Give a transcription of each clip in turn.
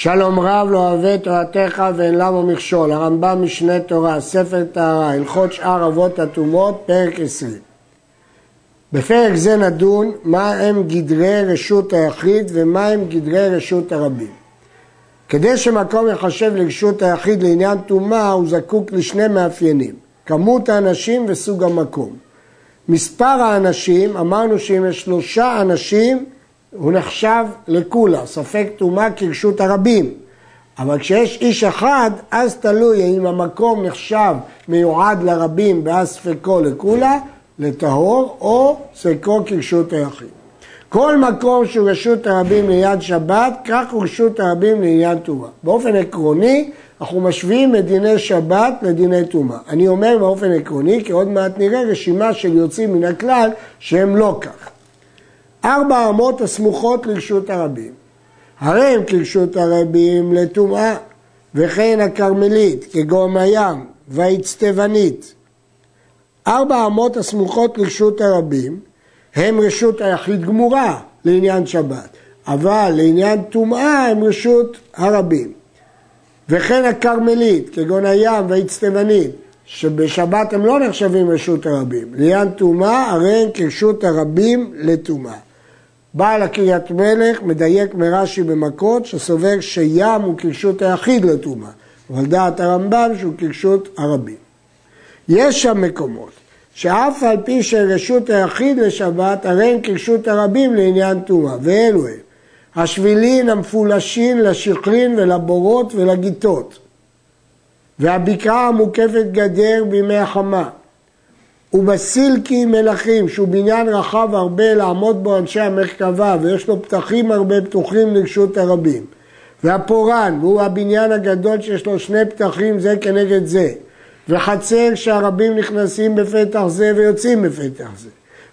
שלום רב לא אוהב תורתך ואין למה מכשול, הרמב"ם משנה תורה, ספר טהרה, הלכות שאר אבות הטומאות, פרק עשרים. בפרק זה נדון מה הם גדרי רשות היחיד ומה הם גדרי רשות הרבים. כדי שמקום יחשב לרשות היחיד לעניין טומאה, הוא זקוק לשני מאפיינים, כמות האנשים וסוג המקום. מספר האנשים, אמרנו שאם יש שלושה אנשים, הוא נחשב לקולה, ספק טומאה כרשות הרבים. אבל כשיש איש אחד, אז תלוי אם המקום נחשב מיועד לרבים ואז ספקו לקולה, לטהור, או ספקו כרשות היחיד. כל מקום שהוא רשות הרבים לעניין שבת, כך הוא רשות הרבים לעניין טומאה. באופן עקרוני, אנחנו משווים את דיני שבת לדיני טומאה. אני אומר באופן עקרוני, כי עוד מעט נראה רשימה של יוצאים מן הכלל שהם לא כך. ארבע אמות הסמוכות לרשות הרבים. הרי הם כרשות הרבים לטומאה, וכן הכרמלית, כגורם הים, והאצטבנית. ארבע אמות הסמוכות לרשות הרבים הם רשות היחיד גמורה לעניין שבת, אבל לעניין טומאה הם רשות הרבים. וכן הכרמלית, כגון הים והאצטבנית, שבשבת הם לא נחשבים רשות הרבים. לעניין טומאה, הרי הם כרשות הרבים לטומאה. בעל הקריית מלך מדייק מרש"י במכות שסובר שים הוא כרשות היחיד לטומאה, אבל דעת הרמב"ם שהוא כרשות הרבים. יש שם מקומות שאף על פי שרשות היחיד לשבת, הרי הם כרשות הרבים לעניין טומאה, ואלו הם השבילין המפולשין לשכרין ולבורות ולגיטות, והבקעה המוקפת גדר בימי החמה, ובסילקי מלכים, שהוא בניין רחב הרבה לעמוד בו אנשי המרכבה, ויש לו פתחים הרבה פתוחים לרשות הרבים. והפורן, והוא הבניין הגדול שיש לו שני פתחים זה כנגד זה. וחצר שהרבים נכנסים בפתח זה ויוצאים בפתח זה.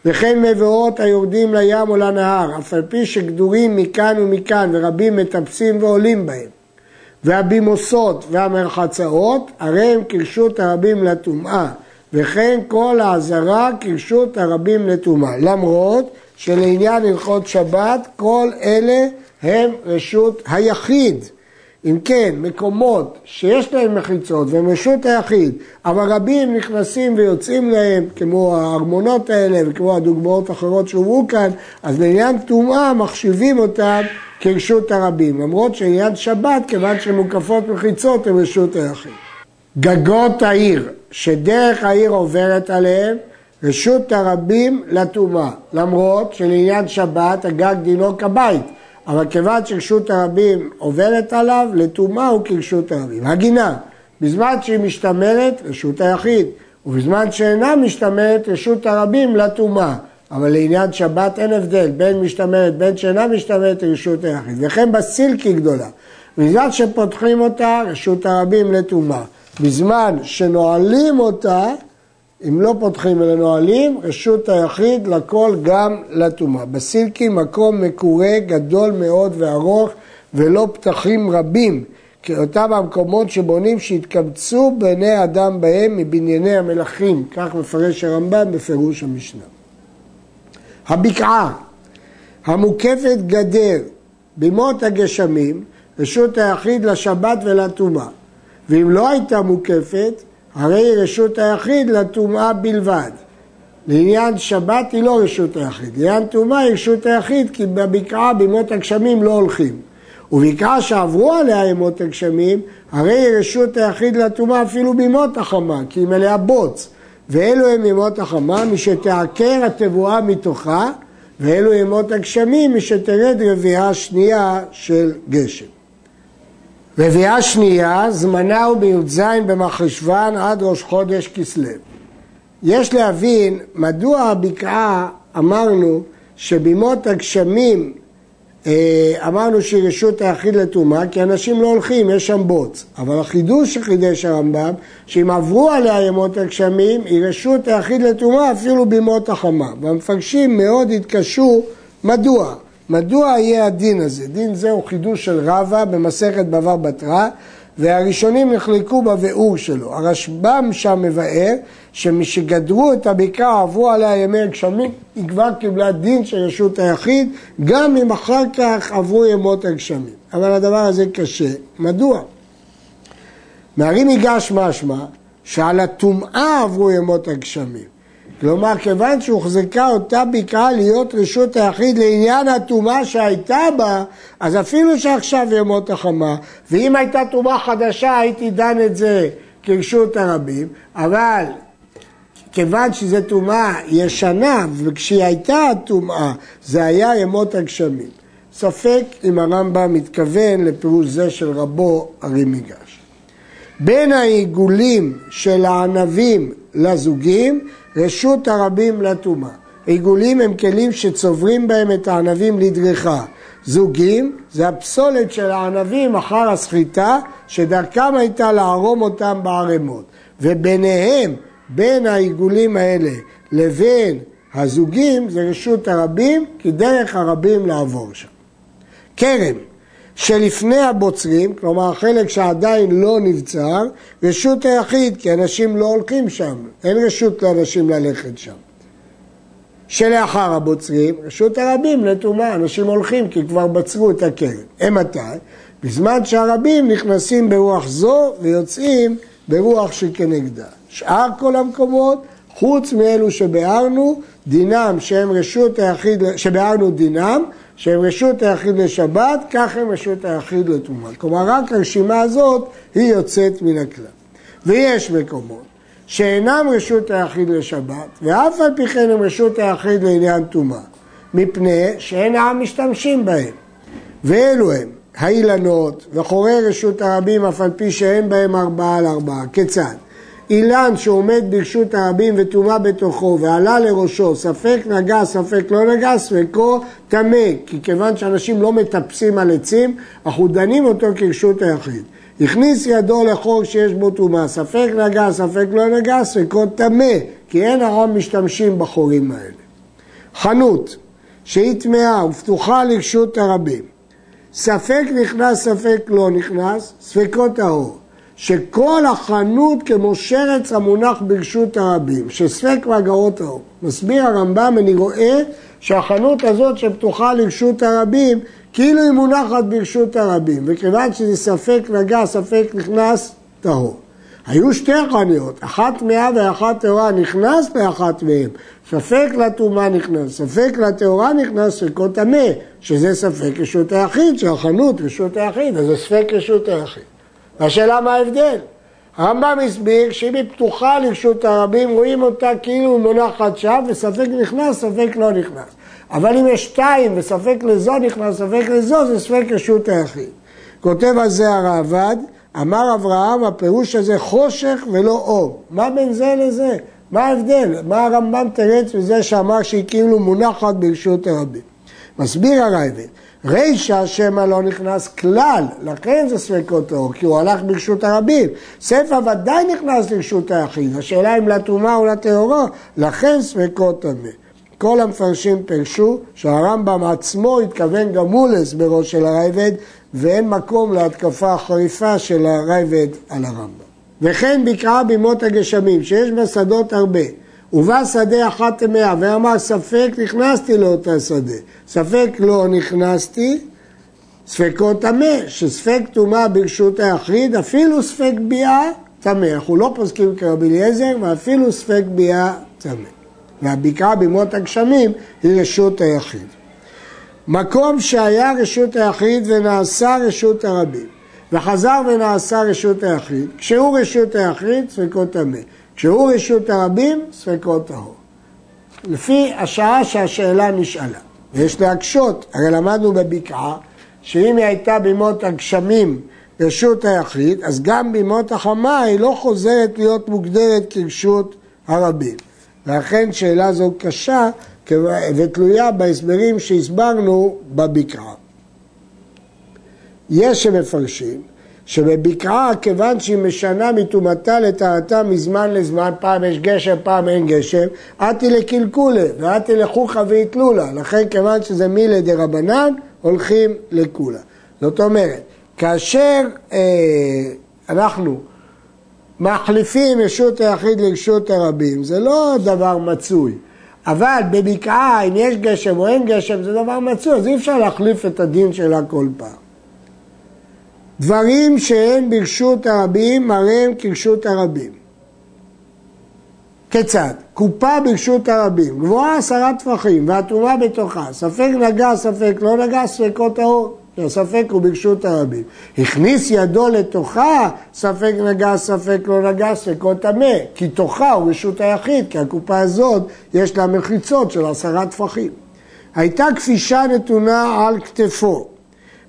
וכן מבואות היורדים לים או לנהר, אף על פי שגדורים מכאן ומכאן ורבים מטפסים ועולים בהם. והבימוסות והמרחצאות, הרי הם כרשות הרבים לטומאה. וכן כל העזרה כרשות הרבים לטומאה. למרות שלעניין הלכות שבת, כל אלה הם רשות היחיד. אם כן, מקומות שיש להם מחיצות והם רשות היחיד, אבל רבים נכנסים ויוצאים להם, כמו הארמונות האלה וכמו הדוגמאות האחרות שהובאו כאן, אז לעניין טומאה מחשיבים אותם כרשות הרבים, למרות שעניין שבת, כיוון שמוקפות מחיצות, הם רשות היחיד. גגות העיר, שדרך העיר עוברת עליהם, רשות הרבים לטומאה, למרות שלעניין שבת הגג דינו כבית, אבל כיוון שרשות הרבים עוברת עליו, לטומאה הוא כרשות הרבים. הגינה, בזמן שהיא משתמרת, רשות היחיד, ובזמן שאינה משתמרת, רשות הרבים לטומאה. אבל לעניין שבת אין הבדל בין משתמרת, בין שאינה משתמרת, רשות היחיד. וכן בסילקי גדולה. בזמן שפותחים אותה, רשות הרבים לטומאה. בזמן שנועלים אותה, אם לא פותחים אלא נועלים, רשות היחיד לכל גם לטומאה. בסילקי מקום מקורה גדול מאוד וארוך ולא פתחים רבים, כאותם המקומות שבונים שהתקבצו בני אדם בהם מבנייני המלכים, כך מפרש הרמב"ם בפירוש המשנה. הבקעה המוקפת גדר במות הגשמים, רשות היחיד לשבת ולטומאה. ואם לא הייתה מוקפת, הרי היא רשות היחיד לטומאה בלבד. לעניין שבת היא לא רשות היחיד, לעניין טומאה היא רשות היחיד כי בבקעה בימות הגשמים לא הולכים. ובקעה שעברו עליה ימות הגשמים, הרי היא רשות היחיד לטומאה אפילו בימות החמה, כי היא מלאה בוץ. ואלו הם ימות החמה, משתעקר התבואה מתוכה, ואלו ימות הגשמים, משתרד רביעה שנייה של גשם. רביעה שנייה, זמנה הוא בי"ז במחשוון עד ראש חודש כסלו. יש להבין מדוע הבקעה אמרנו שבימות הגשמים אה, אמרנו שהיא רשות היחיד לטומאה, כי אנשים לא הולכים, יש שם בוץ. אבל החידוש שחידש הרמב"ם, שאם עברו עליה ימות הגשמים, היא רשות היחיד לטומאה אפילו בימות החמה. והמפרשים מאוד התקשו, מדוע? מדוע יהיה הדין הזה? דין זה הוא חידוש של רבא במסכת בבא בתרא, והראשונים נחלקו בביאור שלו. הרשב"ם שם מבאר שמשגדרו את הבקעה עברו עליה ימי הגשמים, היא כבר קיבלה דין של רשות היחיד, גם אם אחר כך עברו ימות הגשמים. אבל הדבר הזה קשה. מדוע? מהרי ייגש משמע שעל הטומאה עברו ימות הגשמים. כלומר, כיוון שהוחזקה אותה בקעה להיות רשות היחיד לעניין הטומאה שהייתה בה, אז אפילו שעכשיו ימות החמה, ואם הייתה טומאה חדשה הייתי דן את זה כרשות הרבים, אבל כיוון שזו טומאה ישנה, וכשהיא הייתה הטומאה, זה היה ימות הגשמים. ספק אם הרמב"ם מתכוון לפירוש זה של רבו ארי מיגש. בין העיגולים של הענבים לזוגים, רשות הרבים לטומאה. עיגולים הם כלים שצוברים בהם את הענבים לדריכה. זוגים זה הפסולת של הענבים אחר הסחיטה, שדרכם הייתה לערום אותם בערימות. וביניהם, בין העיגולים האלה לבין הזוגים, זה רשות הרבים, כי דרך הרבים לעבור שם. כרם, שלפני הבוצרים, כלומר החלק שעדיין לא נבצר, רשות היחיד, כי אנשים לא הולכים שם, אין רשות לאנשים ללכת שם. שלאחר הבוצרים, רשות הרבים לטומאה, אנשים הולכים כי כבר בצרו את הקרן. אימתי? בזמן שהרבים נכנסים ברוח זו ויוצאים ברוח שכנגדה. שאר כל המקומות, חוץ מאלו שביארנו, דינם שהם רשות היחיד, שביארנו דינם, שהם רשות היחיד לשבת, כך הם רשות היחיד לטומאה. כלומר, רק הרשימה הזאת היא יוצאת מן הכלל. ויש מקומות שאינם רשות היחיד לשבת, ואף על פי כן הם רשות היחיד לעניין טומאה, מפני שאין העם משתמשים בהם. ואלו הם האילנות וחורי רשות הרבים, אף על פי שאין בהם ארבעה על ארבעה. כיצד? אילן שעומד ברשות הרבים וטומאה בתוכו ועלה לראשו, ספק נגע, ספק לא נגע, ספקו טמא, כי כיוון שאנשים לא מטפסים על עצים, אנחנו דנים אותו כרשות היחיד. הכניס ידו לחור שיש בו טומאה, ספק נגע, ספק לא נגע, ספקו טמא, כי אין העם משתמשים בחורים האלה. חנות שהיא טמאה ופתוחה לרשות הרבים, ספק נכנס, ספק לא נכנס, ספקו טהור. שכל החנות כמו שרץ המונח ברשות הרבים, שספק מהגרות האור. מסביר הרמב"ם, אני רואה שהחנות הזאת שפתוחה לרשות הרבים, כאילו היא מונחת ברשות הרבים, וכיוון שזה ספק נגע, ספק נכנס, טהור. היו שתי חנויות, אחת טמאה ואחת טהורה, נכנס לאחת מהן. ספק לטומאה נכנס, ספק לטהורה נכנס, ספקו טמא, שזה ספק רשות היחיד, שהחנות רשות היחיד, אז זה ספק רשות היחיד. והשאלה מה ההבדל? הרמב"ם הסביר שאם היא פתוחה לרשות הרבים, רואים אותה כאילו מונחת שם, וספק נכנס, ספק לא נכנס. אבל אם יש שתיים וספק לזו נכנס, ספק לזו, זה ספק רשות היחיד. כותב על זה הראב"ד, אמר אברהם, הפירוש הזה חושך ולא אור. מה בין זה לזה? מה ההבדל? מה הרמב"ם תרץ בזה שאמר שהיא כאילו מונחת ברשות הרבים? מסביר הרייבד, רישא שמא לא נכנס כלל, לכן זה ספקות טהור, כי הוא הלך ברשות הרבים. ספר ודאי נכנס לרשות היחיד, השאלה אם לטומאה או לטהורה, לכן ספקות טמא. כל המפרשים פירשו שהרמב"ם עצמו התכוון גם הוא להסברו של הרייבד, ואין מקום להתקפה החריפה של הרייבד על הרמב"ם. וכן בקעה בימות הגשמים, שיש בה שדות הרבה. ובא שדה אחת טמאה, ואמר ספק נכנסתי לאותה שדה, ספק לא נכנסתי, ספקו טמא, שספק טומאה ברשות היחיד, אפילו ספק ביאה טמא. אנחנו לא פוסקים כרבי אליעזר, ואפילו ספק ביאה טמא. והבקעה במות הגשמים היא רשות היחיד. מקום שהיה רשות היחיד ונעשה רשות הרבים, וחזר ונעשה רשות היחיד, כשהוא רשות היחיד, ספקו טמא. כשהוא רשות הרבים, ספקו טהור. לפי השעה שהשאלה נשאלה. ויש להקשות, הרי למדנו בבקעה, שאם היא הייתה בימות הגשמים רשות היחיד, אז גם בימות החמה היא לא חוזרת להיות מוגדרת כרשות הרבים. ולכן שאלה זו קשה ותלויה בהסברים שהסברנו בבקעה. יש שמפרשים שבבקעה, כיוון שהיא משנה מטומאתה לטהרתה מזמן לזמן, פעם יש גשם, פעם אין גשם, אתי לקלקולה, ואתי לחוכא ואיתלולה. לכן, כיוון שזה מילי דה רבנן, הולכים לקולה. זאת אומרת, כאשר אה, אנחנו מחליפים רשות היחיד לרשות הרבים, זה לא דבר מצוי. אבל בבקעה, אם יש גשם או אין גשם, זה דבר מצוי, אז אי אפשר להחליף את הדין שלה כל פעם. דברים שאין ברשות הרבים, מראה הם כרשות הרבים. כיצד? קופה ברשות הרבים, גבוהה עשרה טפחים והטומאה בתוכה, ספק נגע, ספק לא נגע, ספקות האור. הספק הוא ברשות הרבים. הכניס ידו לתוכה, ספק נגע, ספק לא נגע, ספקו טמא. כי תוכה הוא רשות היחיד, כי הקופה הזאת יש לה מחיצות של עשרה טפחים. הייתה כפישה נתונה על כתפו,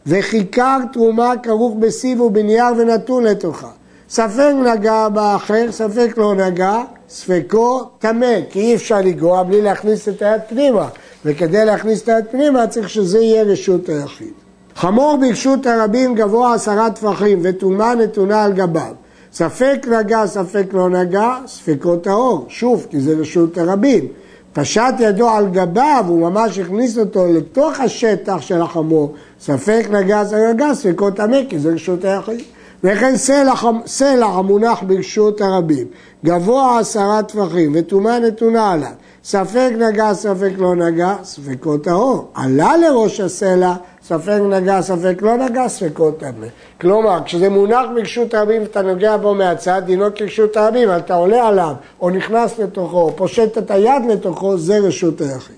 וכיכר תרומה כרוך בסיב ובנייר ונתון לתוכה. ספק נגע באחר, ספק לא נגע, ספקו טמא, כי אי אפשר לגרוע בלי להכניס את היד פנימה, וכדי להכניס את היד פנימה צריך שזה יהיה רשות היחיד. חמור ברשות הרבים גבוה עשרה טפחים וטומאה נתונה על גביו. ספק נגע, ספק לא נגע, ספקו טהור. שוב, כי זה רשות הרבים. פשט ידו על גביו, הוא ממש הכניס אותו לתוך השטח של החמור. ספק נגע, ספק נגע, ספקו טמא, כי זה רשות היחיד. וכן סלע, סלע המונח ברשות הרבים, גבוה עשרה טפחים וטומאה נתונה עליו, ספק נגע, ספק לא נגע, ספקו טהור. עלה לראש הסלע, ספק נגע, ספק לא נגע, ספקו טמא. כלומר, כשזה מונח ברשות הרבים ואתה נוגע בו מהצד, דינו כרשות הרבים, אתה עולה עליו, או נכנס לתוכו, או פושט את היד לתוכו, זה רשות היחיד.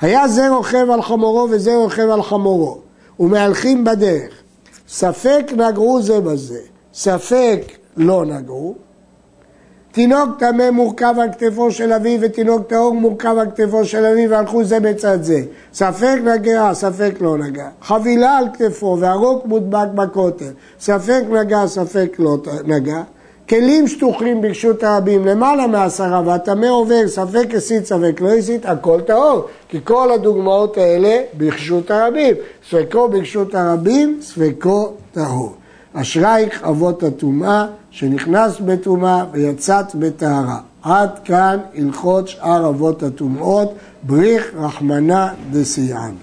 היה זה רוכב על חמורו וזה רוכב על חמורו, ומהלכים בדרך. ספק נגעו זה בזה, ספק לא נגעו, תינוק טמא מורכב על כתפו של אביו ותינוק טהור מורכב על כתפו של אביו והלכו זה בצד זה. ספק נגע, ספק לא נגע. חבילה על כתפו והרוק מודבק בכותל. ספק נגע, ספק לא נגע. כלים שטוחים ברשות הרבים, למעלה מעשרה, והטמא עובר, ספק הסית, ספק לא הסית, הכל טהור. כי כל הדוגמאות האלה ברשות הרבים. ספקו ברשות הרבים, ספקו טהור. אשרייך אבות הטומאה, שנכנס בטומאה ויצאת בטהרה. עד כאן הלכות שאר אבות הטומאות, בריך רחמנא דסייען.